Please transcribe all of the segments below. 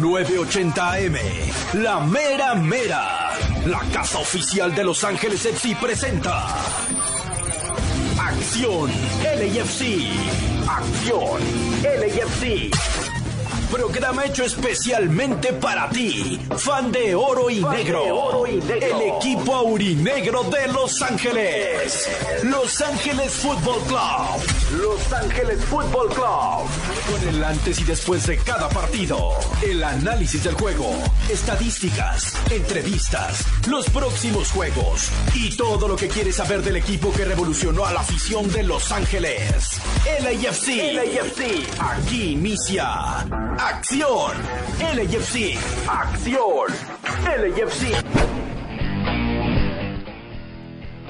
980 AM, La Mera Mera. La casa oficial de Los Ángeles FC presenta. Acción LAFC. Acción LAFC. Programa hecho especialmente para ti, fan de oro y, negro. El equipo aurinegro de Los Ángeles. Los Ángeles Football Club. Los Ángeles Football Club. Con el antes y después de cada partido. El análisis del juego. Estadísticas. Entrevistas. Los próximos juegos. Y todo lo que quieres saber del equipo que revolucionó a la afición de Los Ángeles. LAFC. LAFC. Aquí inicia. Acción. LAFC. Acción. LAFC.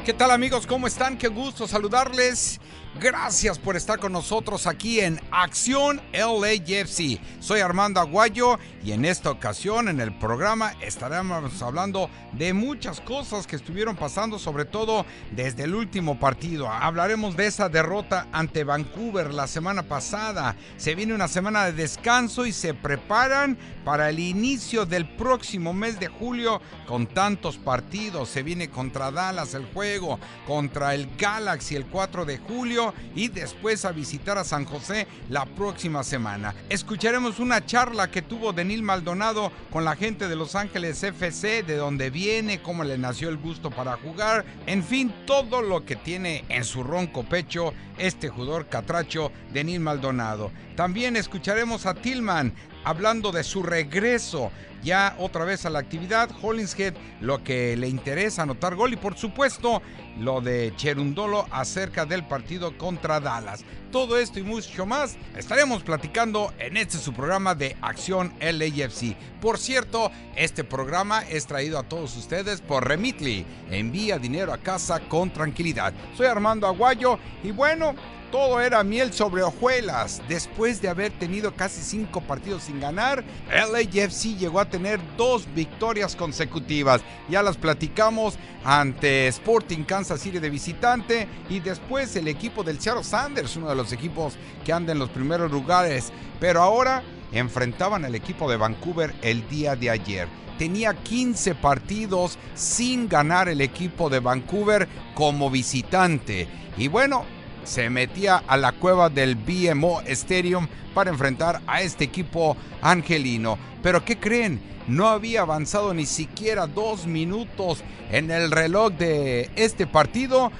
¿Qué tal amigos? ¿Cómo están? Qué gusto saludarles. Gracias por estar con nosotros aquí en Acción LAFC. Soy Armando Aguayo y en esta ocasión en el programa estaremos hablando de muchas cosas que estuvieron pasando, sobre todo desde el último partido. Hablaremos de esa derrota ante Vancouver la semana pasada. Se viene una semana de descanso y se preparan para el inicio del próximo mes de julio con tantos partidos. Se viene contra Dallas el juego, contra el Galaxy el 4 de julio y después a visitar a San José la próxima semana. Escucharemos una charla que tuvo Denil Maldonado con la gente de Los Ángeles FC, de dónde viene, cómo le nació el gusto para jugar, en fin, todo lo que tiene en su ronco pecho este jugador catracho Denil Maldonado. También escucharemos a Tillman hablando de su regreso ya otra vez a la actividad. Hollingshead, lo que le interesa anotar gol y por supuesto lo de Cherundolo acerca del partido contra Dallas. Todo esto y mucho más estaremos platicando en este su programa de Acción LAFC. Por cierto, este programa es traído a todos ustedes por Remitly. Envía dinero a casa con tranquilidad. Soy Armando Aguayo y bueno, todo era miel sobre hojuelas. Después de haber tenido casi cinco partidos sin ganar, LAFC llegó a tener dos victorias consecutivas. Ya las platicamos ante Sporting Kansas City de visitante y después el equipo del Seattle Sanders, uno de los equipos que anda en los primeros lugares. Pero ahora enfrentaban al equipo de Vancouver el día de ayer tenía 15 partidos sin ganar el equipo de Vancouver como visitante. Y bueno, se metía a la cueva del BMO Stadium para enfrentar a este equipo angelino. Pero ¿qué creen? No había avanzado ni siquiera dos minutos en el reloj de este partido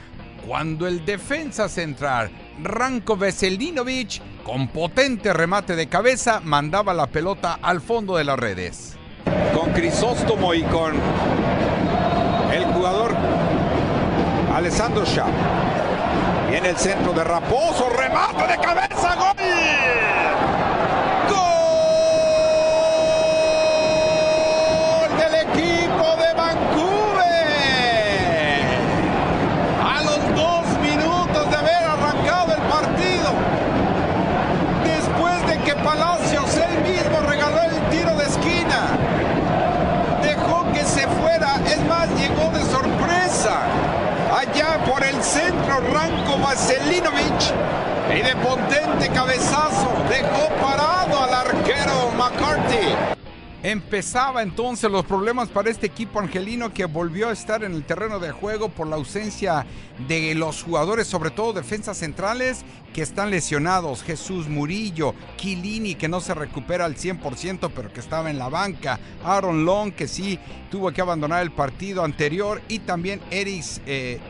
cuando el defensa central Ranko Veselinovic, con potente remate de cabeza, mandaba la pelota al fondo de las redes. Con Crisóstomo y con el jugador Alessandro Schaap Viene el centro de Raposo, remate de cabeza. Gol del equipo de Vancouver. A los dos minutos de haber arrancado el partido. Después de que Palacios él mismo regaló el tiro de esquina. Dejó que se fuera, es más, llegó de sorpresa allá por el centro Ranko y de potente cabezazo dejó parado al arquero McCarthy. Empezaba entonces los problemas para este equipo angelino que volvió a estar en el terreno de juego por la ausencia de los jugadores, sobre todo defensas centrales que están lesionados. Jesús Murillo, Kilini que no se recupera al 100% pero que estaba en la banca. Aaron Long que sí tuvo que abandonar el partido anterior y también Eris... Eh,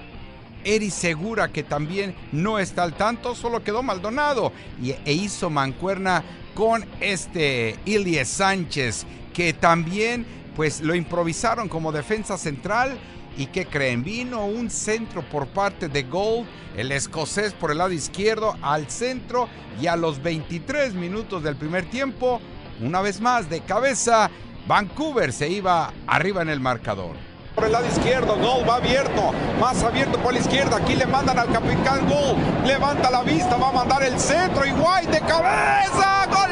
Eri Segura, que también no está al tanto, solo quedó Maldonado y, e hizo mancuerna con este Ilie Sánchez, que también pues lo improvisaron como defensa central. ¿Y que creen? Vino un centro por parte de Gold, el escocés por el lado izquierdo, al centro y a los 23 minutos del primer tiempo, una vez más de cabeza, Vancouver se iba arriba en el marcador por el lado izquierdo, Gol va abierto, más abierto por la izquierda, aquí le mandan al capitán Gol, levanta la vista, va a mandar el centro y White de cabeza, gol,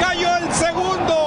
cayó el segundo,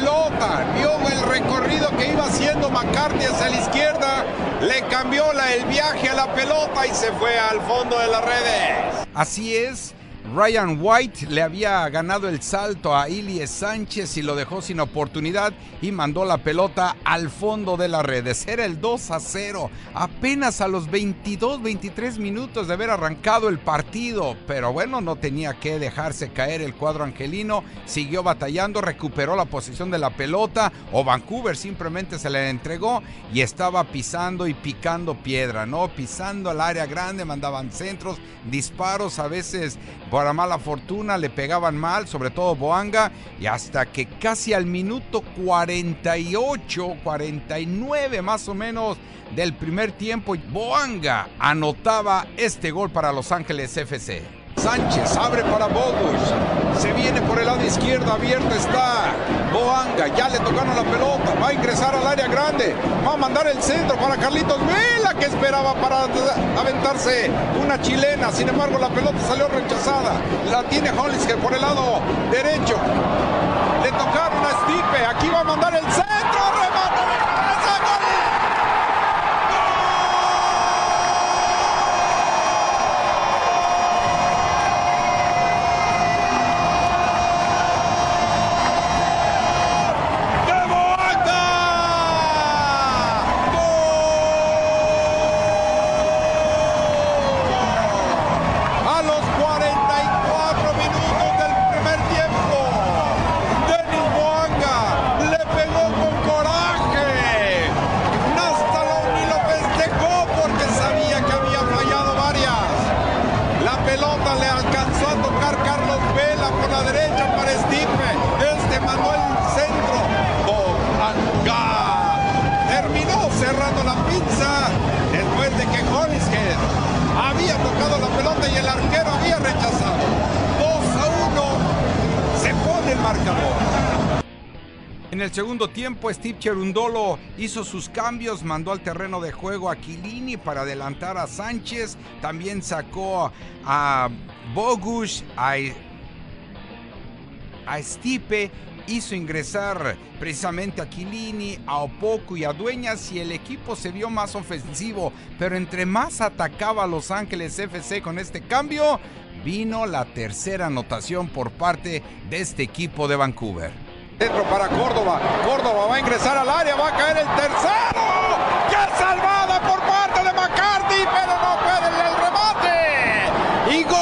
vio el recorrido que iba haciendo McCarthy hacia la izquierda, le cambió la, el viaje a la pelota y se fue al fondo de las redes. Así es. Ryan White le había ganado el salto a Ilie Sánchez y lo dejó sin oportunidad y mandó la pelota al fondo de las redes. Era el 2 a 0, apenas a los 22, 23 minutos de haber arrancado el partido. Pero bueno, no tenía que dejarse caer el cuadro angelino. Siguió batallando, recuperó la posición de la pelota o Vancouver simplemente se le entregó y estaba pisando y picando piedra, ¿no? Pisando al área grande, mandaban centros, disparos, a veces para mala fortuna le pegaban mal, sobre todo Boanga, y hasta que casi al minuto 48, 49 más o menos del primer tiempo, Boanga anotaba este gol para Los Ángeles FC. Sánchez abre para Bogus. Se viene por el lado izquierdo, abierto está Boanga. Ya le tocaron la pelota. Va a ingresar al área grande. Va a mandar el centro para Carlitos Vela que esperaba para aventarse una chilena. Sin embargo, la pelota salió rechazada. La tiene Hollisker por el lado derecho. Le tocaron a Stipe. Aquí va a mandar el centro. Remate. En el segundo tiempo, Steve Cherundolo hizo sus cambios, mandó al terreno de juego a Quilini para adelantar a Sánchez, también sacó a Bogush, a, Stipe, hizo ingresar precisamente a Quilini, a Opoku y a Dueñas y el equipo se vio más ofensivo, pero entre más atacaba a Los Ángeles FC con este cambio, vino la tercera anotación por parte de este equipo de Vancouver. Dentro para Córdoba. Córdoba va a ingresar al área, va a caer el tercero. ¡Ya salvada por parte de McCarthy! Pero no puede el remate. Y gol.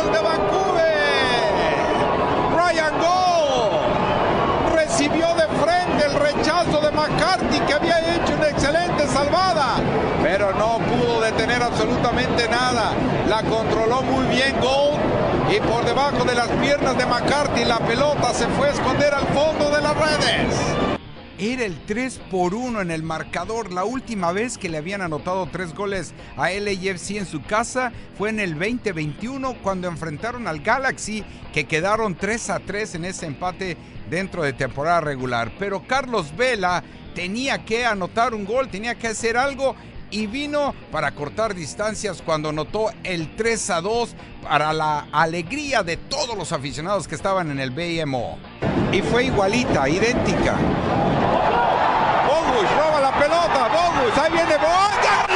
Gol de Vancouver. Ryan Gold recibió de frente el rechazo de McCarthy que había hecho una excelente salvada. Pero no absolutamente nada la controló muy bien Gold y por debajo de las piernas de McCarthy la pelota se fue a esconder al fondo de las redes. Era el 3 por 1 en el marcador. La última vez que le habían anotado tres goles a LAFC en su casa fue en el 2021 cuando enfrentaron al Galaxy que quedaron 3 a 3 en ese empate dentro de temporada regular. Pero Carlos Vela tenía que anotar un gol, tenía que hacer algo y vino para cortar distancias cuando anotó el 3 a 2 para la alegría de todos los aficionados que estaban en el BMO. Y fue igualita, idéntica. Bogus roba la pelota, Bogus, ahí viene Bogus.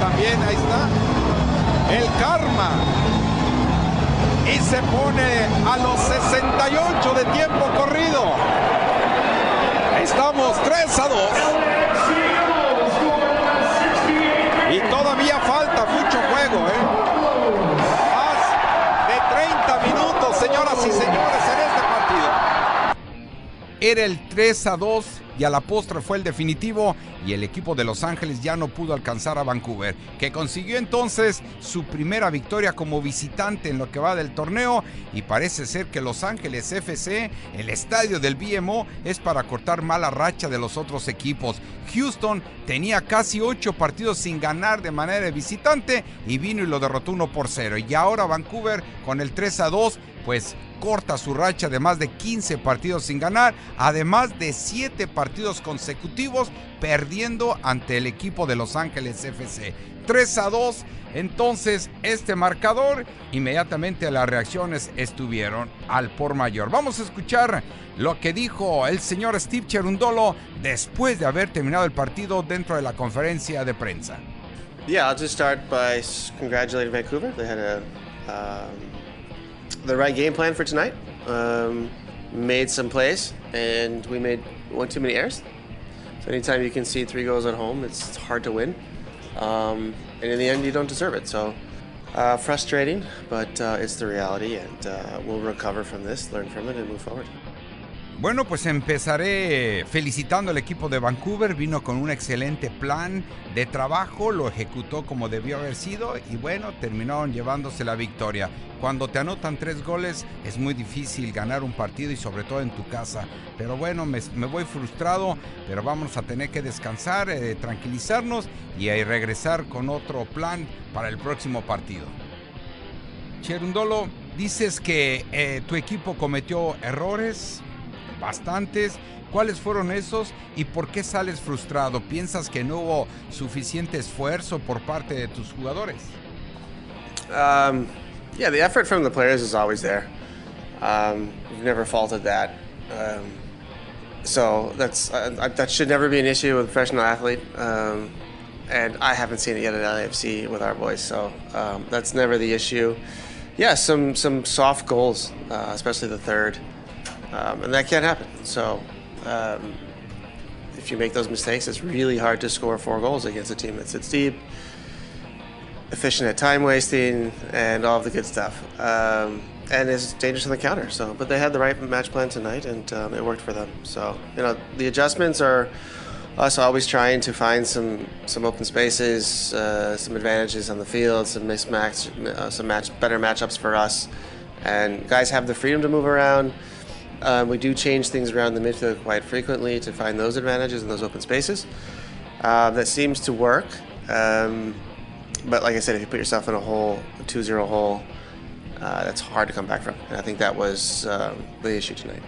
También, ahí está. El karma. Y se pone a los 68 de tiempo corrido. Estamos 3 a 2. Y todavía falta mucho juego, ¿eh? Más de 30 minutos, señoras y señores. era el 3 a 2 y a la postre fue el definitivo y el equipo de Los Ángeles ya no pudo alcanzar a Vancouver, que consiguió entonces su primera victoria como visitante en lo que va del torneo y parece ser que Los Ángeles FC, el estadio del BMO, es para cortar mala racha de los otros equipos. Houston tenía casi ocho partidos sin ganar de manera visitante y vino y lo derrotó 1 por 0 y ahora Vancouver con el 3 a 2 pues corta su racha de más de 15 partidos sin ganar, además de 7 partidos consecutivos perdiendo ante el equipo de Los Ángeles FC. 3 a 2, entonces este marcador, inmediatamente las reacciones estuvieron al por mayor. Vamos a escuchar lo que dijo el señor Steve Cherundolo después de haber terminado el partido dentro de la conferencia de prensa. Yeah, I'll just start by congratulating Vancouver. They had a um, the right game plan for tonight. Um, made some plays, and we made one too many errors. So anytime you can see three goals at home, it's hard to win. Um, and in the end, you don't deserve it. So uh, frustrating, but uh, it's the reality, and uh, we'll recover from this, learn from it, and move forward. Bueno, pues empezaré felicitando al equipo de Vancouver. Vino con un excelente plan de trabajo, lo ejecutó como debió haber sido y bueno, terminaron llevándose la victoria. Cuando te anotan tres goles es muy difícil ganar un partido y sobre todo en tu casa. Pero bueno, me, voy frustrado, pero vamos a tener que descansar, eh, tranquilizarnos y regresar con otro plan para el próximo partido. Cherundolo, dices que eh, tu equipo cometió errores, bastantes. ¿Cuáles fueron esos y por qué sales frustrado? ¿Piensas que no hubo suficiente esfuerzo por parte de tus jugadores? Um, yeah, the effort from the players is always there. Um, we've never faulted that. Um, so that's uh, that should never be an issue with a professional athlete. Um, and I haven't seen it yet at LAFC with our boys, so um, that's never the issue. Yeah, some some soft goals, uh, especially the third. Um, and that can't happen. So um, if you make those mistakes, it's really hard to score four goals against a team that sits deep, efficient at time wasting, and all of the good stuff. Um, and it's dangerous on the counter. So, but they had the right match plan tonight, and um, it worked for them. So, you know, the adjustments are us always trying to find some some open spaces, uh, some advantages on the field, some mismatch, uh, some match better matchups for us, and guys have the freedom to move around. Um, we do change things around the midfield quite frequently to find those advantages in those open spaces. Uh, that seems to work. Um, but like I said, if you put yourself in a hole, a 2 0 hole, uh, that's hard to come back from. And I think that was uh, the issue tonight.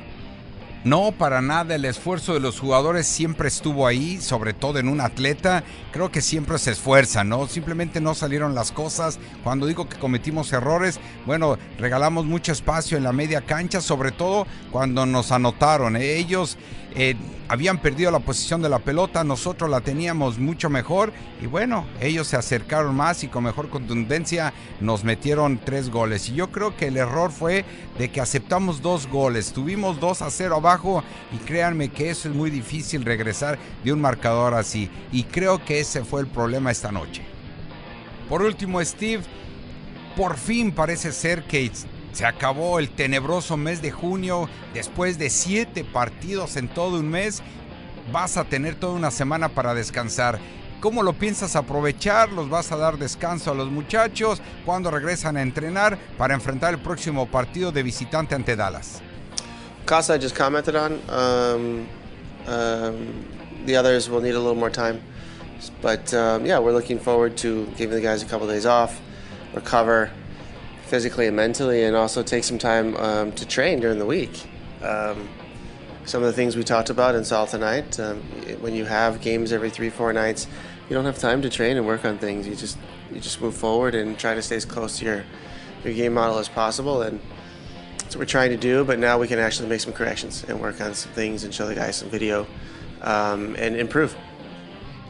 No, para nada. El esfuerzo de los jugadores siempre estuvo ahí, sobre todo en un atleta. Creo que siempre se esfuerzan, ¿no? Simplemente no salieron las cosas. Cuando digo que cometimos errores, bueno, regalamos mucho espacio en la media cancha, sobre todo cuando nos anotaron. Ellos eh, habían perdido la posición de la pelota, nosotros la teníamos mucho mejor y bueno, ellos se acercaron más y con mejor contundencia nos metieron tres goles. Y yo creo que el error fue de que aceptamos dos goles, tuvimos 2 a 0 abajo y créanme que eso es muy difícil regresar de un marcador así y creo que ese fue el problema esta noche. Por último, Steve, por fin parece ser que se acabó el tenebroso mes de junio. Después de siete partidos en todo un mes, vas a tener toda una semana para descansar. ¿Cómo lo piensas aprovechar? ¿Los vas a dar descanso a los muchachos? ¿Cuándo regresan a entrenar para enfrentar el próximo partido de visitante ante Dallas? Casa just commented on. Um, um, the others will need a little. But um, yeah, we're looking forward to giving the guys a couple of days off, recover, physically and mentally, and also take some time um, to train during the week. Um, some of the things we talked about in Salt tonight, um, when you have games every three, four nights, you don't have time to train and work on things. You just you just move forward and try to stay as close to your your game model as possible, and that's what we're trying to do. But now we can actually make some corrections and work on some things and show the guys some video um, and improve.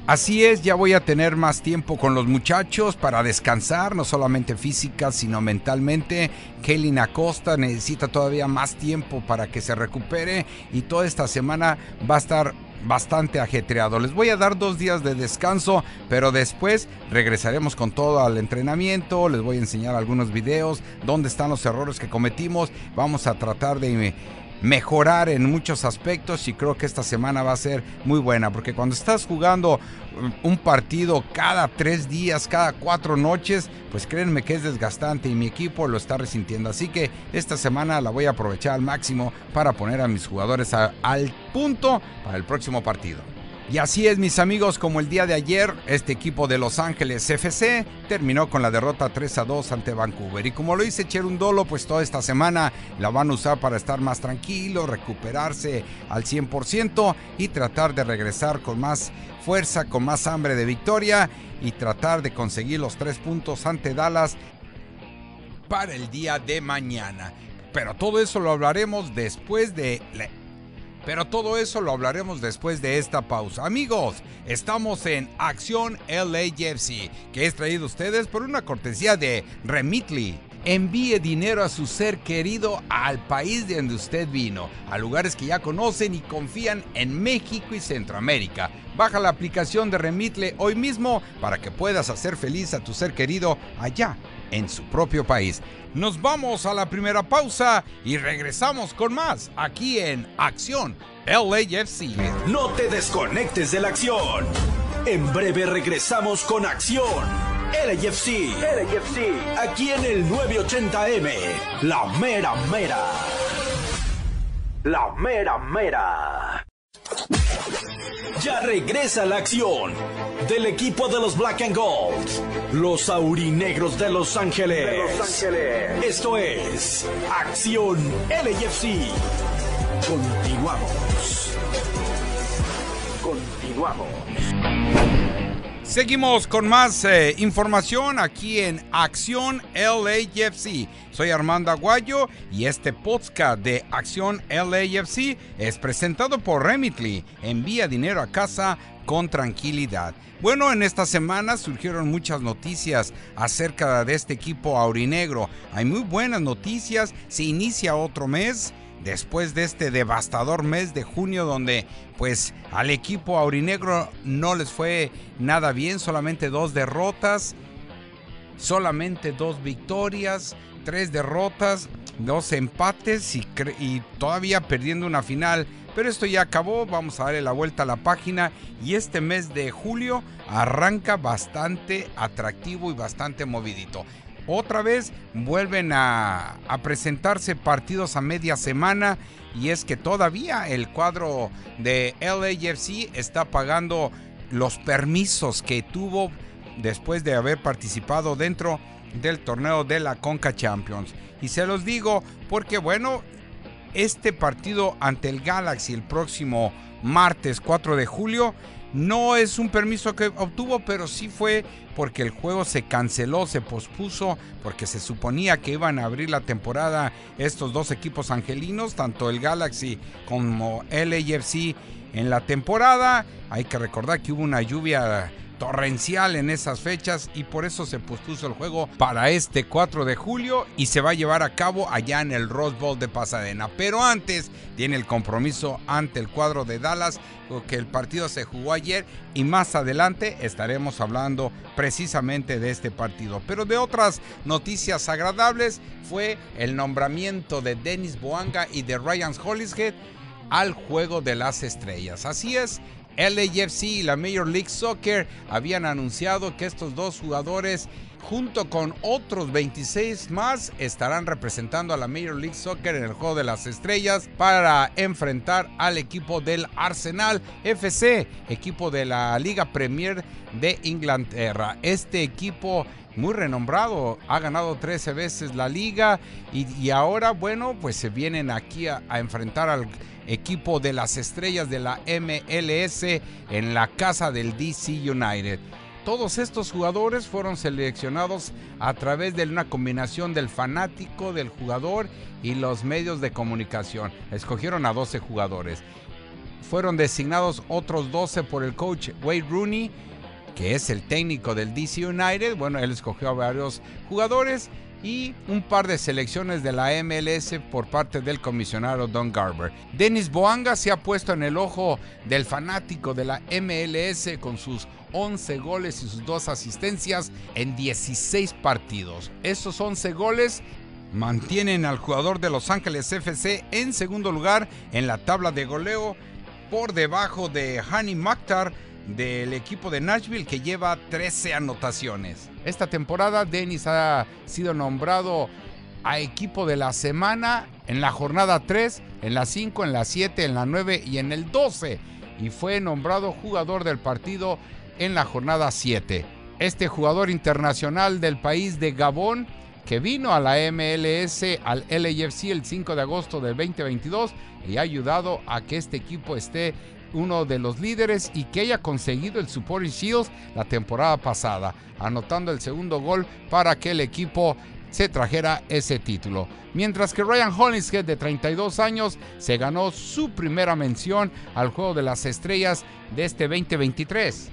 Así es, ya voy a tener más tiempo con los muchachos para descansar, no solamente física, sino mentalmente. Kelly Acosta necesita todavía más tiempo para que se recupere y toda esta semana va a estar bastante ajetreado. Les voy a dar dos días de descanso, pero después regresaremos con todo al entrenamiento. Les voy a enseñar algunos videos, dónde están los errores que cometimos. Vamos a tratar de mejorar en muchos aspectos y creo que esta semana va a ser muy buena porque cuando estás jugando un partido cada tres días, cada cuatro noches, pues créanme que es desgastante y mi equipo lo está resintiendo. Así que esta semana la voy a aprovechar al máximo para poner a mis jugadores al punto para el próximo partido. Y así es, mis amigos, como el día de ayer, este equipo de Los Ángeles FC terminó con la derrota 3 a 2 ante Vancouver. Y como lo dice Cherundolo, pues toda esta semana la van a usar para estar más tranquilo, recuperarse al 100% y tratar de regresar con más fuerza, con más hambre de victoria y tratar de conseguir los tres puntos ante Dallas para el día de mañana. Pero todo eso lo hablaremos después de pero todo eso lo hablaremos después de esta pausa. Amigos, estamos en Acción LAFC, que es traído a ustedes por una cortesía de Remitly. Envíe dinero a su ser querido al país de donde usted vino, a lugares que ya conocen y confían en México y Centroamérica. Baja la aplicación de Remitly hoy mismo para que puedas hacer feliz a tu ser querido allá en su propio país. Nos vamos a la primera pausa y regresamos con más aquí en Acción LAFC. No te desconectes de la acción. En breve regresamos con Acción LAFC. LAFC. Aquí en el 980M. La mera mera. La mera mera. Ya regresa la acción del equipo de los Black and Gold, los aurinegros de Los Ángeles. Esto es Acción LAFC. Continuamos. Continuamos. Seguimos con más eh, información aquí en Acción LAFC. Soy Armando Aguayo y este podcast de Acción LAFC es presentado por Remitly. Envía dinero a casa con tranquilidad. Bueno, en esta semana surgieron muchas noticias acerca de este equipo aurinegro. Hay muy buenas noticias. Se inicia otro mes después de este devastador mes de junio donde pues al equipo aurinegro no les fue nada bien, solamente dos derrotas, solamente dos victorias, tres derrotas, dos empates y, y todavía perdiendo una final. Pero esto ya acabó, vamos a darle la vuelta a la página y este mes de julio arranca bastante atractivo y bastante movidito otra vez vuelven a, presentarse partidos a media semana y es que todavía el cuadro de LAFC está pagando los permisos que tuvo después de haber participado dentro del torneo de la Conca Champions. Y se los digo porque bueno, este partido ante el Galaxy el próximo martes 4 de julio no es un permiso que obtuvo, pero sí fue porque el juego se canceló, se pospuso, porque se suponía que iban a abrir la temporada estos dos equipos angelinos, tanto el Galaxy como el AFC en la temporada. Hay que recordar que hubo una lluvia torrencial en esas fechas y por eso se pospuso el juego para este 4 de julio y se va a llevar a cabo allá en el Rose Bowl de Pasadena. Pero antes tiene el compromiso ante el cuadro de Dallas, que el partido se jugó ayer y más adelante estaremos hablando precisamente de este partido. Pero de otras noticias agradables fue el nombramiento de Dennis Boanga y de Ryan Hollishead al juego de las estrellas. Así es, LAFC y la Major League Soccer habían anunciado que estos dos jugadores junto con otros 26 más estarán representando a la Major League Soccer en el juego de las estrellas para enfrentar al equipo del Arsenal FC, equipo de la Liga Premier de Inglaterra. Este equipo muy renombrado, ha ganado 13 veces la liga y, ahora, bueno, pues se vienen aquí a enfrentar al equipo de las estrellas de la MLS en la casa del DC United. Todos estos jugadores fueron seleccionados a través de una combinación del fanático, del jugador y los medios de comunicación. Escogieron a 12 jugadores. Fueron designados otros 12 por el coach Wade Rooney, que es el técnico del DC United. Bueno, él escogió a varios jugadores y un par de selecciones de la MLS por parte del comisionado Don Garber. Dennis Boanga se ha puesto en el ojo del fanático de la MLS con sus 11 goles y sus dos asistencias en 16 partidos. Esos 11 goles mantienen al jugador de Los Ángeles FC en segundo lugar en la tabla de goleo por debajo de Hani Maktar del equipo de Nashville que lleva 13 anotaciones. Esta temporada Dennis ha sido nombrado a equipo de la semana en la jornada 3, en la 5, en la 7, en la 9 y en el 12 y fue nombrado jugador del partido en la jornada 7. Este jugador internacional del país de Gabón que vino a la MLS, al LAFC el 5 de agosto del 2022 y ha ayudado a que este equipo esté uno de los líderes y que haya conseguido el Supporting Shields la temporada pasada, anotando el segundo gol para que el equipo se trajera ese título. Mientras que Ryan Hollingshead, de 32 años, se ganó su primera mención al Juego de las Estrellas de este 2023.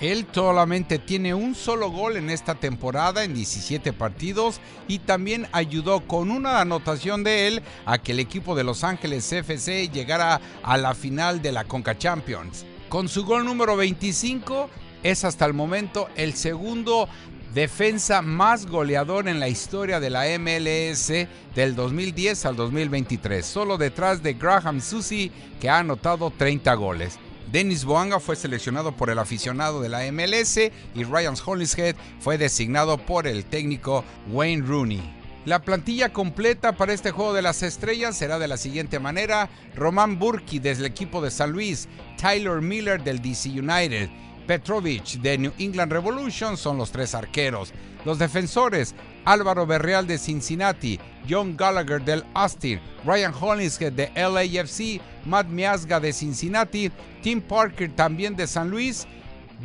Él solamente tiene un solo gol en esta temporada en 17 partidos y también ayudó con una anotación de él a que el equipo de Los Ángeles FC llegara a la final de la Conca Champions. Con su gol número 25 es hasta el momento el segundo defensa más goleador en la historia de la MLS del 2010 al 2023, solo detrás de Graham Susi que ha anotado 30 goles. Dennis Boanga fue seleccionado por el aficionado de la MLS y Ryan Hollingshead fue designado por el técnico Wayne Rooney. La plantilla completa para este juego de las estrellas será de la siguiente manera: Román Burki del equipo de San Luis, Tyler Miller del DC United, Petrovich de New England Revolution son los tres arqueros. Los defensores, Álvaro Berreal de Cincinnati, John Gallagher del Austin, Ryan Hollingshead de LAFC, Matt Miasga de Cincinnati, Tim Parker también de San Luis,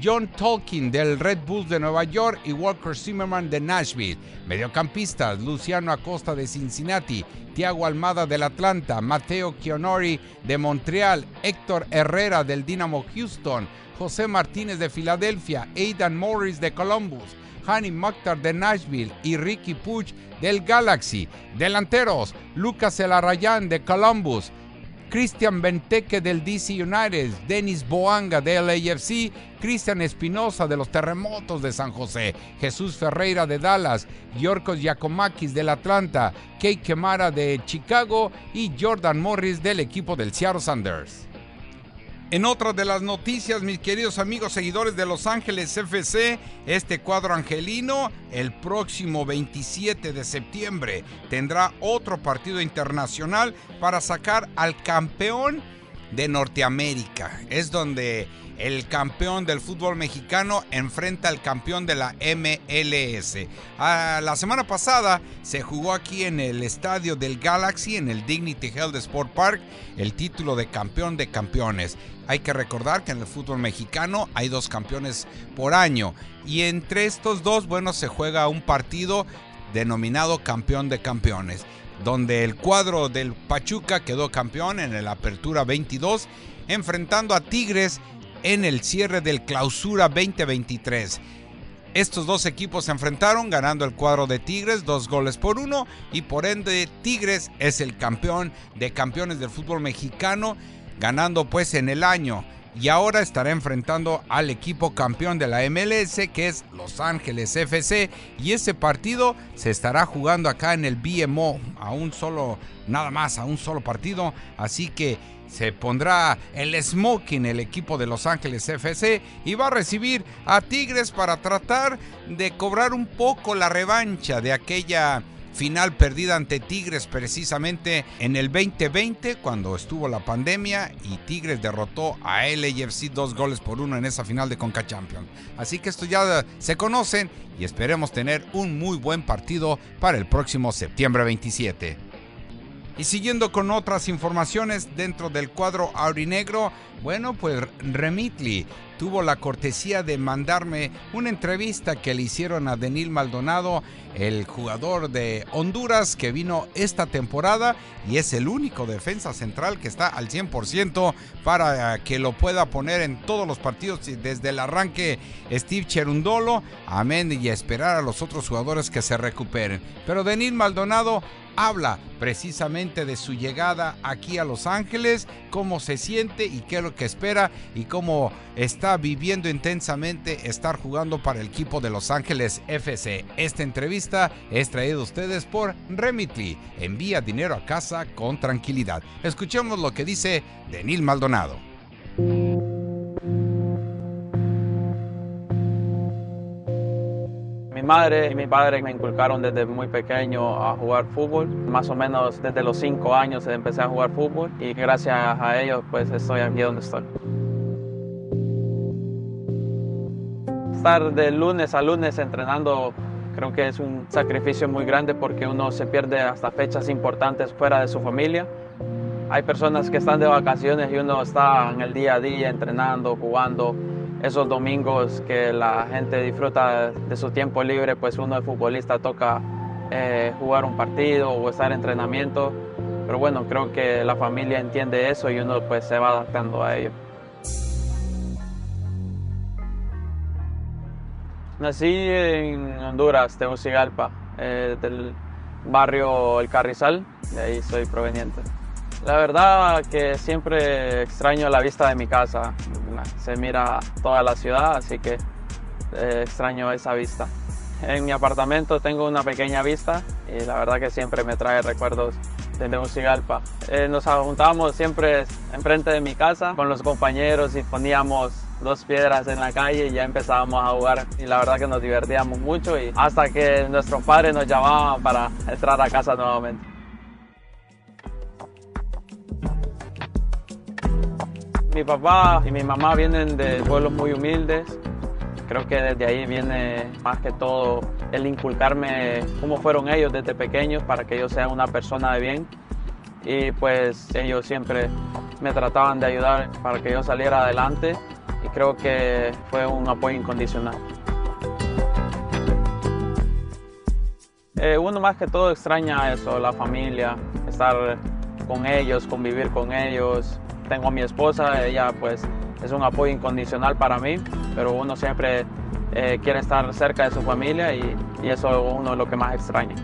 John Tolkien del Red Bulls de Nueva York y Walker Zimmerman de Nashville. Mediocampistas, Luciano Acosta de Cincinnati, Tiago Almada del Atlanta, Mateo Chionori de Montreal, Héctor Herrera del Dynamo Houston, José Martínez de Filadelfia, Aidan Morris de Columbus, Hani Mokhtar de Nashville y Ricky Puch del Galaxy. Delanteros, Lucas Elarrayán de Columbus, Cristian Benteke del DC United, Denis Boanga de LAFC, Cristian Espinosa de los Terremotos de San José, Jesús Ferreira de Dallas, Yorkos Giacomakis del Atlanta, Kei Kemara de Chicago y Jordan Morris del equipo del Seattle Sanders. En otra de las noticias, mis queridos amigos seguidores de Los Ángeles FC, este cuadro angelino el próximo 27 de septiembre tendrá otro partido internacional para sacar al campeón de Norteamérica. Es donde el campeón del fútbol mexicano enfrenta al campeón de la MLS. Ah, la semana pasada se jugó aquí en el estadio del Galaxy, en el Dignity Health Sport Park, el título de campeón de campeones. Hay que recordar que en el fútbol mexicano hay dos campeones por año y entre estos dos, bueno, se juega un partido denominado campeón de campeones donde el cuadro del Pachuca quedó campeón en el Apertura 22, enfrentando a Tigres en el cierre del Clausura 2023. Estos dos equipos se enfrentaron ganando el cuadro de Tigres dos goles por uno y por ende Tigres es el campeón de campeones del fútbol mexicano ganando pues en el año. Y ahora estará enfrentando al equipo campeón de la MLS que es Los Ángeles FC y ese partido se estará jugando acá en el BMO a un solo nada más a un solo partido. Así que se pondrá el smoking el equipo de Los Ángeles FC y va a recibir a Tigres para tratar de cobrar un poco la revancha de aquella final perdida ante Tigres precisamente en el 2020 cuando estuvo la pandemia y Tigres derrotó a LAFC dos goles por uno en esa final de Conca Champions. Así que esto ya se conocen y esperemos tener un muy buen partido para el próximo septiembre 27. Y siguiendo con otras informaciones dentro del cuadro aurinegro, bueno, pues Remitli tuvo la cortesía de mandarme una entrevista que le hicieron a Denil Maldonado, el jugador de Honduras que vino esta temporada y es el único defensa central que está al 100% para que lo pueda poner en todos los partidos desde el arranque Steve Cherundolo. Amén y esperar a los otros jugadores que se recuperen. Pero Denil Maldonado habla precisamente de su llegada aquí a Los Ángeles, cómo se siente y qué es lo que espera y cómo está viviendo intensamente estar jugando para el equipo de Los Ángeles FC. Esta entrevista es traída a ustedes por Remitly. Envía dinero a casa con tranquilidad. Escuchemos lo que dice Denil Maldonado. Mi madre y mi padre me inculcaron desde muy pequeño a jugar fútbol. Más o menos desde los cinco años empecé a jugar fútbol y gracias a ellos pues estoy aquí donde estoy. Estar de lunes a lunes entrenando creo que es un sacrificio muy grande porque uno se pierde hasta fechas importantes fuera de su familia. Hay personas que están de vacaciones y uno está en el día a día entrenando, jugando, esos domingos que la gente disfruta de su tiempo libre, pues uno de futbolista toca eh, jugar un partido o estar en entrenamiento. Pero bueno, creo que la familia entiende eso y uno pues se va adaptando a ello. Nací en Honduras, Tegucigalpa, eh, del barrio El Carrizal, de ahí soy proveniente. La verdad que siempre extraño la vista de mi casa. Se mira toda la ciudad, así que eh, extraño esa vista. En mi apartamento tengo una pequeña vista y la verdad que siempre me trae recuerdos de Tegucigalpa. Eh, nos juntábamos siempre enfrente de mi casa con los compañeros y poníamos dos piedras en la calle y ya empezábamos a jugar y la verdad que nos divertíamos mucho y hasta que nuestros padres nos llamaban para entrar a casa nuevamente. Mi papá y mi mamá vienen de pueblos muy humildes. Creo que desde ahí viene más que todo el inculcarme cómo fueron ellos desde pequeños para que yo sea una persona de bien. Y pues ellos siempre me trataban de ayudar para que yo saliera adelante creo que fue un apoyo incondicional. Eh, uno más que todo extraña eso, la familia, estar con ellos, convivir con ellos, tengo a mi esposa, ella pues es un apoyo incondicional para mí, pero uno siempre eh, quiere estar cerca de su familia y, y eso uno es lo que más extraña.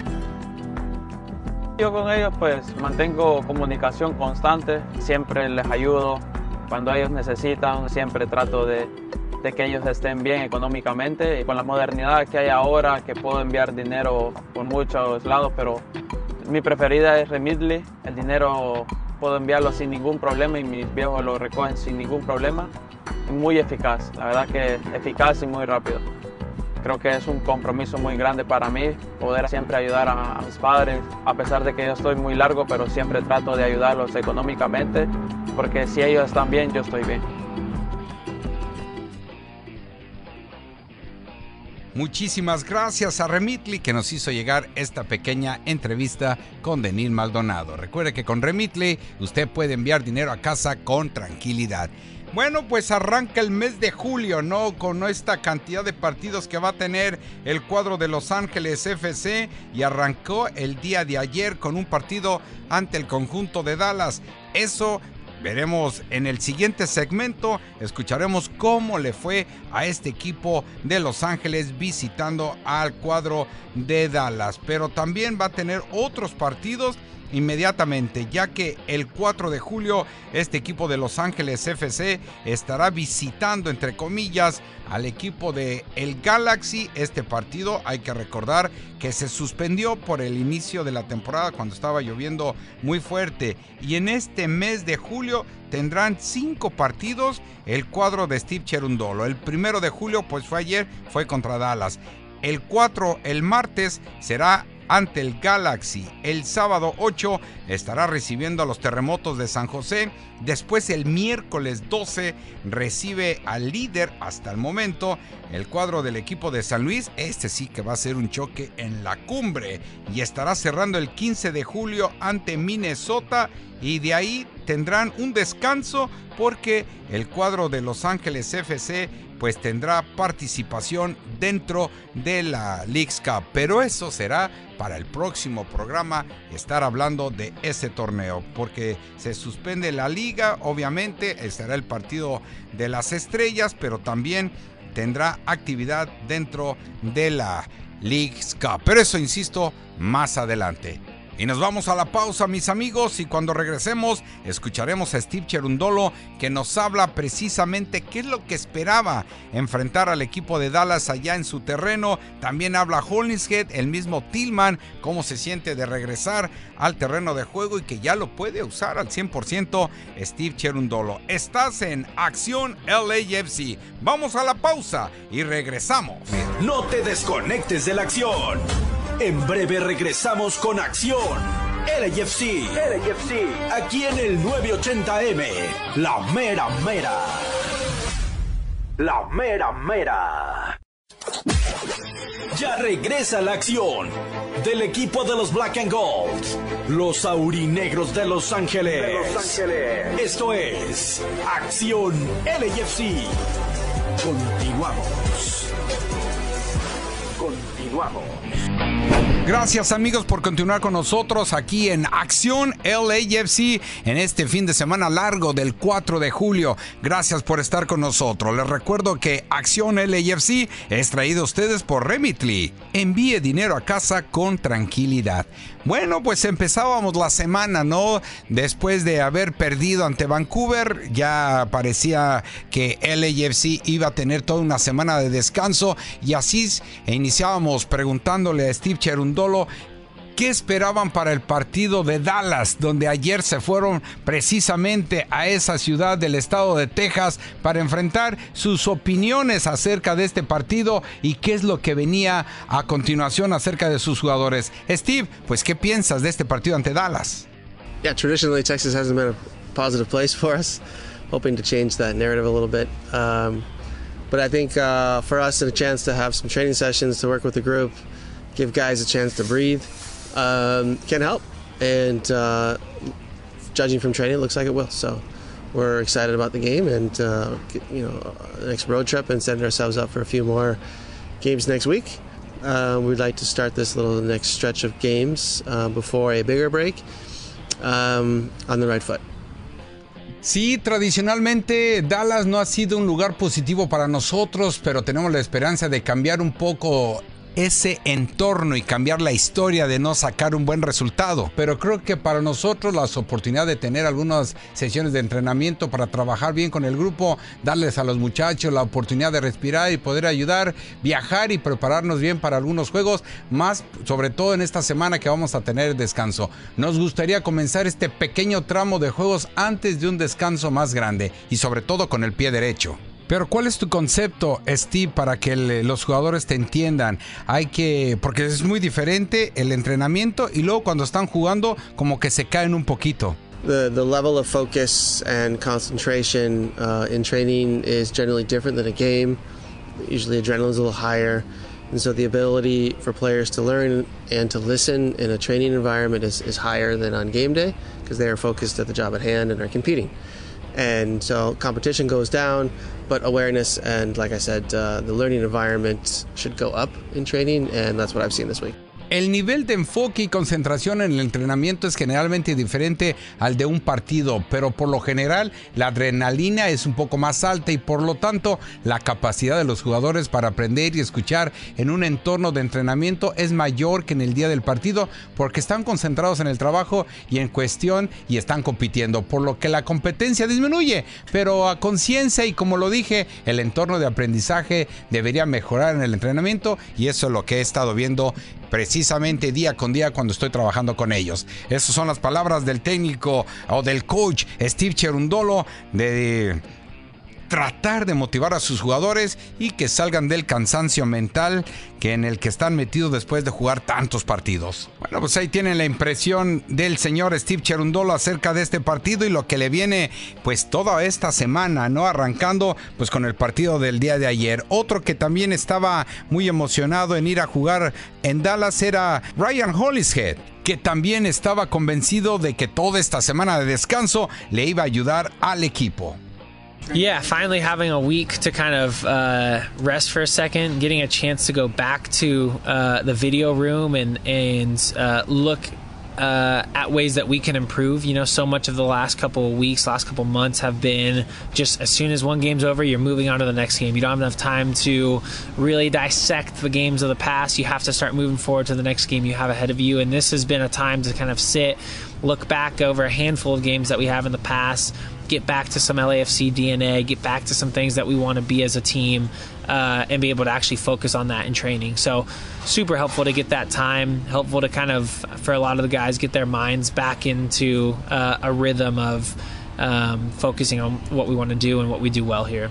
Yo con ellos pues mantengo comunicación constante, siempre les ayudo, cuando ellos necesitan siempre trato de, que ellos estén bien económicamente y con la modernidad que hay ahora que puedo enviar dinero por muchos lados, pero mi preferida es Remitly, el dinero puedo enviarlo sin ningún problema y mis viejos lo recogen sin ningún problema. Muy eficaz, la verdad que eficaz y muy rápido. Creo que es un compromiso muy grande para mí poder siempre ayudar a, a mis padres, a pesar de que yo estoy muy largo, pero siempre trato de ayudarlos económicamente, porque si ellos están bien, yo estoy bien. Muchísimas gracias a Remitly que nos hizo llegar esta pequeña entrevista con Denil Maldonado. Recuerde que con Remitly usted puede enviar dinero a casa con tranquilidad. Bueno, pues arranca el mes de julio, ¿no? Con esta cantidad de partidos que va a tener el cuadro de Los Ángeles FC y arrancó el día de ayer con un partido ante el conjunto de Dallas. Eso Veremos en el siguiente segmento, escucharemos cómo le fue a este equipo de Los Ángeles visitando al cuadro de Dallas. Pero también va a tener otros partidos inmediatamente, ya que el 4 de julio este equipo de Los Ángeles FC estará visitando, entre comillas, al equipo de el Galaxy. Este partido hay que recordar que se suspendió por el inicio de la temporada cuando estaba lloviendo muy fuerte. Y en este mes de julio tendrán cinco partidos el cuadro de Steve Cherundolo. El primero de julio, pues fue ayer, fue contra Dallas. El 4, el martes, será ante el Galaxy. El sábado 8 estará recibiendo a los terremotos de San José. Después el miércoles 12 recibe al líder hasta el momento, el cuadro del equipo de San Luis. Este sí que va a ser un choque en la cumbre y estará cerrando el 15 de julio ante Minnesota y de ahí tendrán un descanso porque el cuadro de Los Ángeles FC pues tendrá participación dentro de la League's Cup. Pero eso será para el próximo programa estar hablando de ese torneo, porque se suspende la liga, obviamente estará el partido de las estrellas, pero también tendrá actividad dentro de la League's Cup. Pero eso, insisto, más adelante. Y nos vamos a la pausa, mis amigos, y cuando regresemos escucharemos a Steve Cherundolo que nos habla precisamente qué es lo que esperaba enfrentar al equipo de Dallas allá en su terreno. También habla Hollingshead, el mismo Tillman, cómo se siente de regresar al terreno de juego y que ya lo puede usar al 100% Steve Cherundolo. Estás en Acción LAFC. Vamos a la pausa y regresamos. No te desconectes de la acción. En breve regresamos con acción. LAFC. LAFC. Aquí en el 980M. La mera mera. La mera mera. Ya regresa la acción del equipo de los Black and Gold. Los aurinegros de Los Ángeles. De Los Ángeles. Esto es Acción LAFC. Continuamos. Gracias amigos por continuar con nosotros aquí en Acción LAFC en este fin de semana largo del 4 de julio. Gracias por estar con nosotros. Les recuerdo que Acción LAFC es traído a ustedes por Remitly. Envíe dinero a casa con tranquilidad. Bueno, pues empezábamos la semana, ¿no? Después de haber perdido ante Vancouver, ya parecía que LAFC iba a tener toda una semana de descanso y así iniciábamos preguntándole a Steve Cherundolo ¿Qué esperaban para el partido de Dallas, donde ayer se fueron precisamente a esa ciudad del estado de Texas para enfrentar sus opiniones acerca de este partido y qué es lo que venía a continuación acerca de sus jugadores? Steve, pues ¿qué piensas de este partido ante Dallas? Yeah, traditionally Texas hasn't been a positive place for us. Hoping to change that narrative a little bit. Um, but I think uh, for us, a chance to have some training sessions to work with the group, give guys a chance to breathe. um, can help. And uh, judging from training, it looks like it will. So we're excited about the game and uh, you know the next road trip and setting ourselves up for a few more games next week. Uh, we'd like to start this little next stretch of games uh, before a bigger break um, on the right foot. Sí, tradicionalmente Dallas no ha sido un lugar positivo para nosotros, pero tenemos la esperanza de cambiar un poco ese entorno y cambiar la historia de no sacar un buen resultado. Pero creo que para nosotros las oportunidades de tener algunas sesiones de entrenamiento para trabajar bien con el grupo, darles a los muchachos la oportunidad de respirar y poder ayudar, viajar y prepararnos bien para algunos juegos, más sobre todo en esta semana que vamos a tener descanso. Nos gustaría comenzar este pequeño tramo de juegos antes de un descanso más grande y sobre todo con el pie derecho. Pero ¿cuál es tu concepto, Steve, para que el, los jugadores te entiendan? Hay que, porque es muy diferente el entrenamiento y luego cuando están jugando como que se caen un poquito. The, the level of focus and concentration uh, in training is generally different than a game. Usually adrenaline is a little higher. And so the ability for players to learn and to listen in a training environment is, is higher than on game day because they are focused at the job at hand and are competing. And so competition goes down, but awareness and, like I said, uh, the learning environment should go up in training, and that's what I've seen this week. El nivel de enfoque y concentración en el entrenamiento es generalmente diferente al de un partido, pero por lo general la adrenalina es un poco más alta y por lo tanto la capacidad de los jugadores para aprender y escuchar en un entorno de entrenamiento es mayor que en el día del partido porque están concentrados en el trabajo y en cuestión y están compitiendo, por lo que la competencia disminuye, pero a conciencia y como lo dije, el entorno de aprendizaje debería mejorar en el entrenamiento y eso es lo que he estado viendo precisamente día con día cuando estoy trabajando con ellos. Esas son las palabras del técnico o del coach Steve Cherundolo de tratar de motivar a sus jugadores y que salgan del cansancio mental que en el que están metidos después de jugar tantos partidos. Bueno, pues ahí tienen la impresión del señor Steve Cherundolo acerca de este partido y lo que le viene pues toda esta semana, ¿no? Arrancando pues con el partido del día de ayer. Otro que también estaba muy emocionado en ir a jugar en Dallas era Ryan Hollishead que también estaba convencido de que toda esta semana de descanso le iba a ayudar al equipo. Yeah, finally having a week to kind of uh, rest for a second, getting a chance to go back to uh, the video room and and uh, look uh, at ways that we can improve. You know, so much of the last couple of weeks, last couple months have been just as soon as one game's over, you're moving on to the next game. You don't have enough time to really dissect the games of the past. You have to start moving forward to the next game you have ahead of you. And this has been a time to kind of sit, look back over a handful of games that we have in the past, get back to some LAFC DNA, get back to some things that we want to be as a team, uh, and be able to actually focus on that in training. So, super helpful to get that time, helpful to kind of, for a lot of the guys, get their minds back into uh, a rhythm of um, focusing on what we want to do and what we do well here.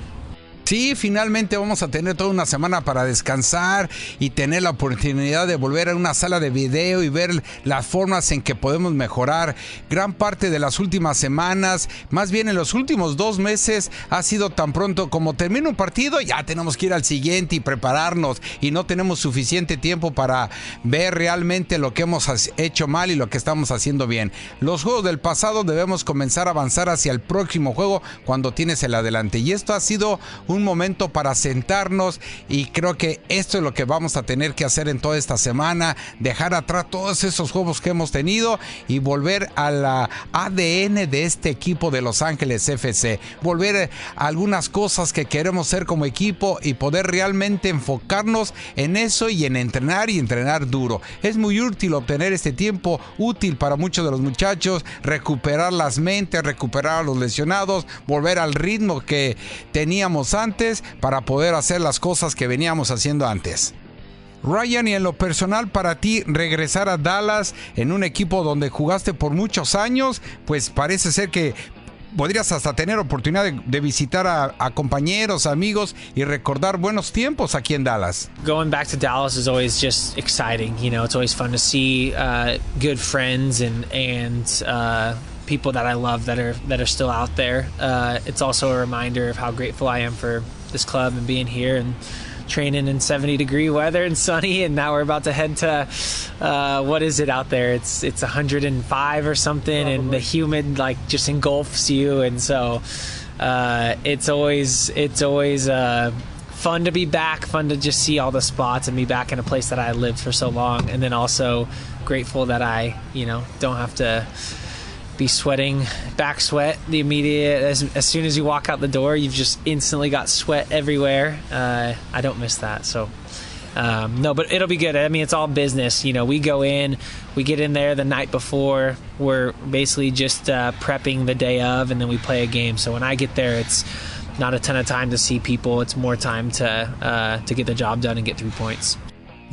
Sí, finalmente vamos a tener toda una semana para descansar y tener la oportunidad de volver a una sala de video y ver las formas en que podemos mejorar. Gran parte de las últimas semanas, más bien en los últimos dos meses, ha sido tan pronto como termina un partido, ya tenemos que ir al siguiente y prepararnos y no tenemos suficiente tiempo para ver realmente lo que hemos hecho mal y lo que estamos haciendo bien. Los juegos del pasado debemos comenzar a avanzar hacia el próximo juego cuando tienes el adelante y esto ha sido un momento para sentarnos y creo que esto es lo que vamos a tener que hacer en toda esta semana, dejar atrás todos esos juegos que hemos tenido y volver a la ADN de este equipo de Los Ángeles FC, volver a algunas cosas que queremos ser como equipo y poder realmente enfocarnos en eso y en entrenar y entrenar duro. Es muy útil obtener este tiempo útil para muchos de los muchachos, recuperar las mentes, recuperar a los lesionados, volver al ritmo que teníamos antes para poder hacer las cosas que veníamos haciendo antes. Ryan, y en lo personal para ti regresar a Dallas en un equipo donde jugaste por muchos años, pues parece ser que podrías hasta tener oportunidad de, visitar a, a, compañeros, amigos y recordar buenos tiempos aquí en Dallas. Going back to Dallas is always just exciting. You know, it's always fun to see uh, good friends and and uh, people that I love that are that are still out there. Uh, it's also a reminder of how grateful I am for this club and being here and training in 70 degree weather and sunny and now we're about to head to uh, what is it out there it's it's 105 or something Probably. and the humid like just engulfs you and so uh, it's always it's always uh, fun to be back fun to just see all the spots and be back in a place that I lived for so long and then also grateful that I you know don't have to be sweating back sweat the immediate as, as soon as you walk out the door you've just instantly got sweat everywhere. Uh, i don't miss that so um, no but it'll be good. I mean it's all business you know we go in we get in there the night before we're basically just uh, prepping the day of and then we play a game. So when i get there it's not a ton of time to see people. It's more time to uh, to get the job done and get three points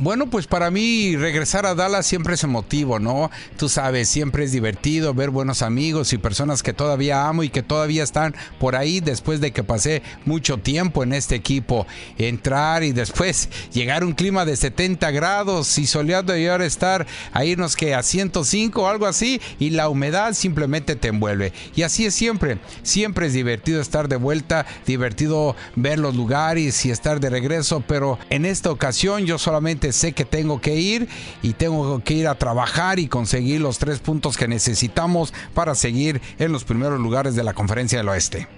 Bueno, pues para mí regresar a Dallas siempre es emotivo, ¿no? Tú sabes, siempre es divertido ver buenos amigos y personas que todavía amo y que todavía están por ahí después de que pasé mucho tiempo en este equipo. Entrar y después llegar a un clima de 70 grados y soleado y ahora estar a irnos que a 105 o algo así y la humedad simplemente te envuelve. Y así es siempre. Siempre es divertido estar de vuelta, divertido ver los lugares y estar de regreso, pero en esta ocasión yo solamente sé que tengo que ir y tengo que ir a trabajar y conseguir los tres puntos que necesitamos para seguir en los primeros lugares de la conferencia del oeste.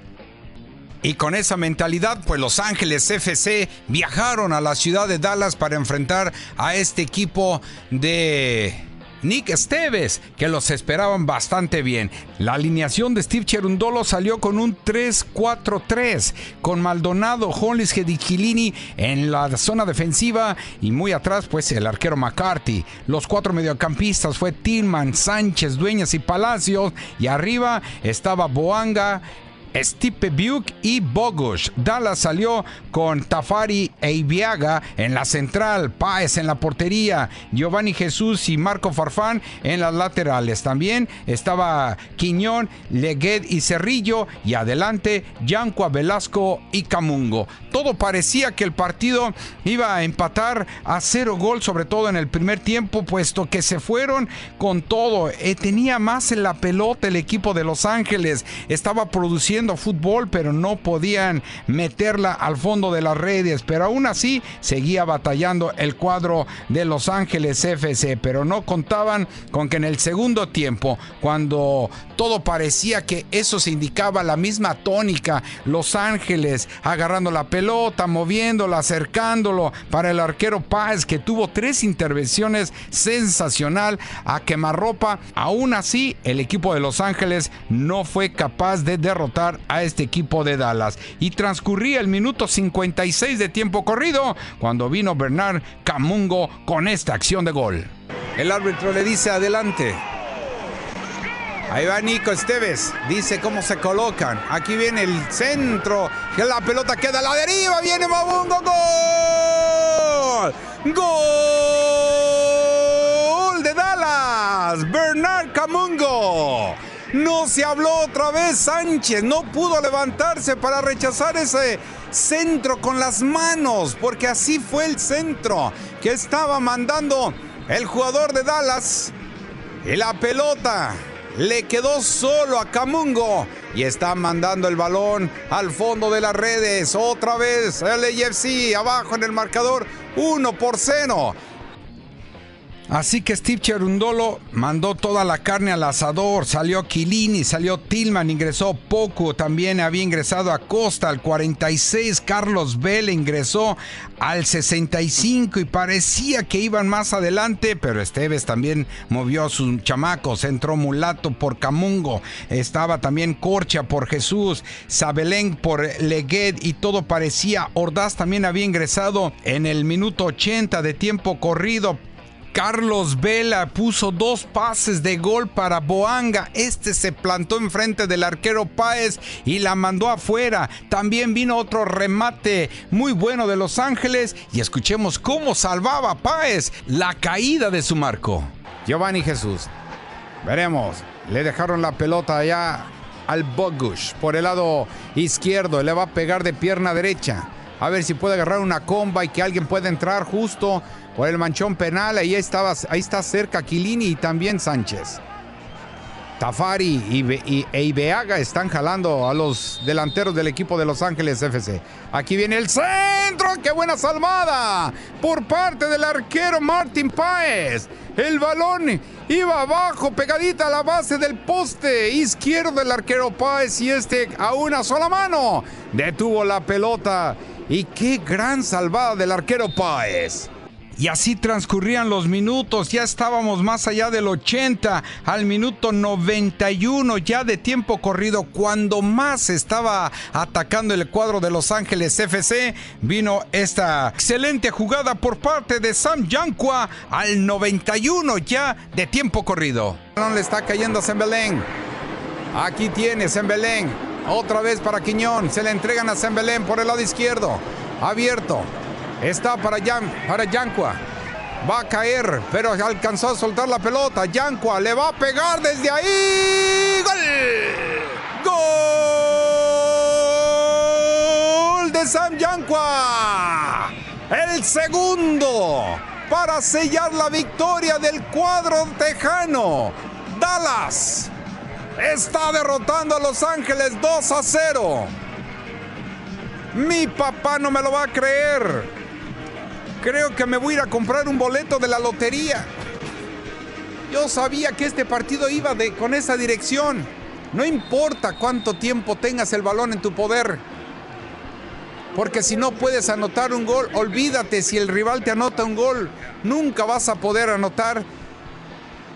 Y con esa mentalidad, pues Los Ángeles FC viajaron a la ciudad de Dallas para enfrentar a este equipo de Nick Esteves, que los esperaban bastante bien. La alineación de Steve Cherundolo salió con un 3-4-3, con Maldonado, Hollis, Gedichilini en la zona defensiva y muy atrás, pues el arquero McCarthy. Los cuatro mediocampistas fue Tillman, Sánchez, Dueñas y Palacios, y arriba estaba Boanga, Stipe Buke y Bogush. Dallas salió con Tafari e Ibiaga en la central, Páez en la portería, Giovanni Jesús y Marco Farfán en las laterales. También estaba Quiñón, Legued y Cerrillo y adelante Yanqua Velasco y Camungo. Todo parecía que el partido iba a empatar a cero gol, sobre todo en el primer tiempo, puesto que se fueron con todo. Eh, tenía más en la pelota el equipo de Los Ángeles, estaba produciendo fútbol, pero no podían meterla al fondo de las redes. Pero aún así seguía batallando el cuadro de Los Ángeles FC. Pero no contaban con que en el segundo tiempo, cuando todo parecía que eso se indicaba la misma tónica, Los Ángeles agarrando la pelota, moviéndola, acercándolo para el arquero Páez, que tuvo tres intervenciones sensacional a quemarropa. Aún así, el equipo de Los Ángeles no fue capaz de derrotar a este equipo de Dallas. Y transcurría el minuto 56 de tiempo corrido cuando vino Bernard Camungo con esta acción de gol. El árbitro le dice adelante. Ahí va Nico Esteves. Dice cómo se colocan. Aquí viene el centro. Que la pelota queda a la deriva. Viene Mabungo. ¡Gol! ¡Gol de Dallas! Bernard. No se habló otra vez Sánchez. No pudo levantarse para rechazar ese centro con las manos. Porque así fue el centro que estaba mandando el jugador de Dallas. Y la pelota le quedó solo a Camungo y está mandando el balón al fondo de las redes. Otra vez el AFC abajo en el marcador 1 por 0. Así que Steve Cherundolo mandó toda la carne al asador. Salió Kilini, salió Tillman, ingresó Poco. También había ingresado a Costa al 46. Carlos Vela ingresó al 65 y parecía que iban más adelante, pero Esteves también movió a sus chamacos. Entró Mulato por Camungo. Estaba también Corcha por Jesús. Sabelén por Leguet y todo parecía. Ordaz también había ingresado en el minuto 80 de tiempo corrido Carlos Vela puso dos pases de gol para Boanga. Este se plantó enfrente del arquero Páez y la mandó afuera. También vino otro remate muy bueno de Los Ángeles y escuchemos cómo salvaba Páez la caída de su marco. Giovanni Jesús. Veremos. Le dejaron la pelota allá al Bogush por el lado izquierdo. Le va a pegar de pierna derecha. A ver si puede agarrar una comba y que alguien pueda entrar justo por el manchón penal. Ahí, ahí está cerca Quilini y también Sánchez. Tafari y, e Ibeaga están jalando a los delanteros del equipo de Los Ángeles FC. Aquí viene el centro. ¡Qué buena salvada! Por parte del arquero Martín Páez. El balón iba abajo, pegadita a la base del poste izquierdo del arquero Páez y este a una sola mano detuvo la pelota. Y qué gran salvada del arquero Páez. Y así transcurrían los minutos, ya estábamos más allá del 80, al minuto 91 ya de tiempo corrido, cuando más estaba atacando el cuadro de Los Ángeles FC, vino esta excelente jugada por parte de Sam Yankua al 91 ya de tiempo corrido. No le está cayendo a Zembelén. Aquí tiene Zembelén. Otra vez para Quiñón. Se le entregan a Zembelén por el lado izquierdo. Abierto. Está para, Yan, para Yancua. Va a caer, pero alcanzó a soltar la pelota. Yancua le va a pegar desde ahí. ¡Gol! ¡Gol de Sam Yancua! El segundo para sellar la victoria del cuadro tejano. Dallas está derrotando a Los Ángeles 2 a 0. Mi papá no me lo va a creer. Creo que me voy a ir a comprar un boleto de la lotería. Yo sabía que este partido iba de, con esa dirección. No importa cuánto tiempo tengas el balón en tu poder. Porque si no puedes anotar un gol, olvídate si el rival te anota un gol. Nunca vas a poder anotar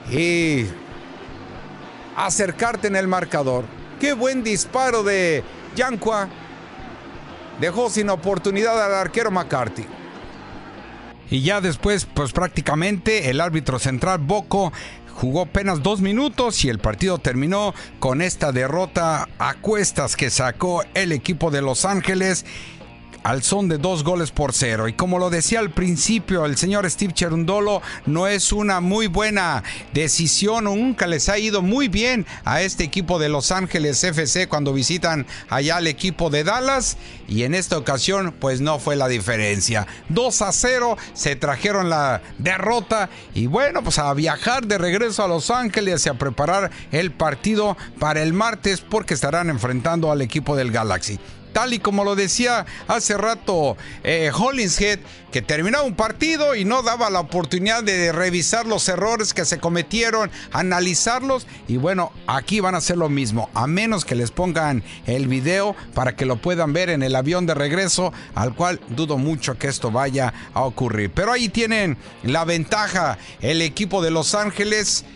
y acercarte en el marcador. Qué buen disparo de Yankua. Dejó sin oportunidad al arquero McCarthy. Y ya después, pues prácticamente el árbitro central Boco jugó apenas dos minutos y el partido terminó con esta derrota a cuestas que sacó el equipo de Los Ángeles al son de dos goles por cero. Y como lo decía al principio el señor Steve Cherundolo, no es una muy buena decisión nunca les ha ido muy bien a este equipo de Los Ángeles FC cuando visitan allá al equipo de Dallas. Y en esta ocasión, pues no fue la diferencia. 2 a 0, se trajeron la derrota. Y bueno, pues a viajar de regreso a Los Ángeles y a preparar el partido para el martes porque estarán enfrentando al equipo del Galaxy tal y como lo decía hace rato eh, Hollingshead, que terminaba un partido y no daba la oportunidad de revisar los errores que se cometieron, analizarlos. Y bueno, aquí van a hacer lo mismo, a menos que les pongan el video para que lo puedan ver en el avión de regreso, al cual dudo mucho que esto vaya a ocurrir. Pero ahí tienen la ventaja el equipo de Los Ángeles.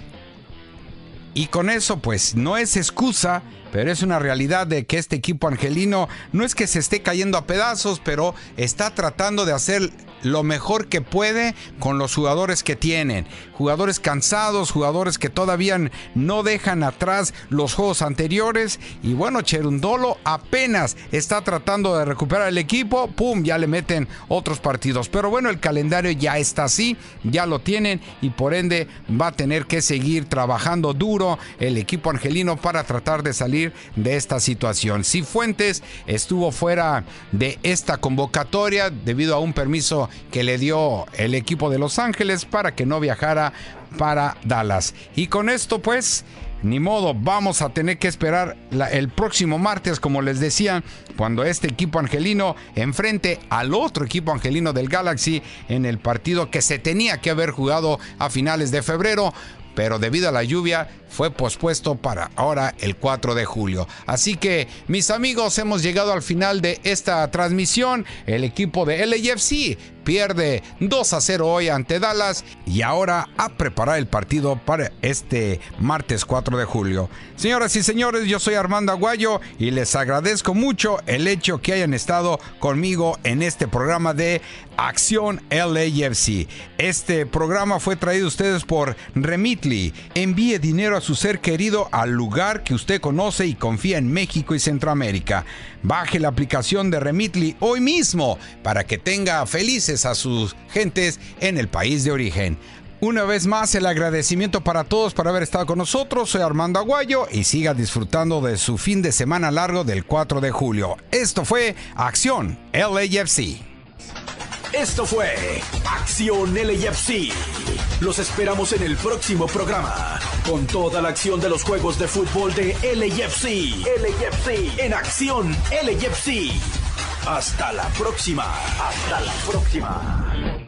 Y con eso, pues no es excusa pero es una realidad de que este equipo angelino no es que se esté cayendo a pedazos, pero está tratando de hacer lo mejor que puede con los jugadores que tienen. Jugadores cansados, jugadores que todavía no dejan atrás los juegos anteriores. Y bueno, Cherundolo apenas está tratando de recuperar el equipo. ¡Pum! Ya le meten otros partidos. Pero bueno, el calendario ya está así, ya lo tienen y por ende va a tener que seguir trabajando duro el equipo angelino para tratar de salir de esta situación. Si Fuentes estuvo fuera de esta convocatoria debido a un permiso que le dio el equipo de Los Ángeles para que no viajara para Dallas. Y con esto pues... Ni modo, vamos a tener que esperar el próximo martes, como les decía, cuando este equipo angelino enfrente al otro equipo angelino del Galaxy en el partido que se tenía que haber jugado a finales de febrero pero debido a la lluvia fue pospuesto para ahora el 4 de julio. Así que mis amigos hemos llegado al final de esta transmisión. El equipo de LAFC pierde 2 a 0 hoy ante Dallas y ahora a preparar el partido para este martes 4 de julio. Señoras y señores, yo soy Armando Aguayo y les agradezco mucho el hecho que hayan estado conmigo en este programa de Acción LAFC. Este programa fue traído a ustedes por Remitly. Envíe dinero a su ser querido al lugar que usted conoce y confía en México y Centroamérica. Baje la aplicación de Remitly hoy mismo para que tenga felices a sus gentes en el país de origen. Una vez más, el agradecimiento para todos por haber estado con nosotros. Soy Armando Aguayo y siga disfrutando de su fin de semana largo del 4 de julio. Esto fue Acción LAFC. Esto fue Acción LAFC. Los esperamos en el próximo programa con toda la acción de los juegos de fútbol de LAFC. LAFC en Acción LAFC. Hasta la próxima. Hasta la próxima.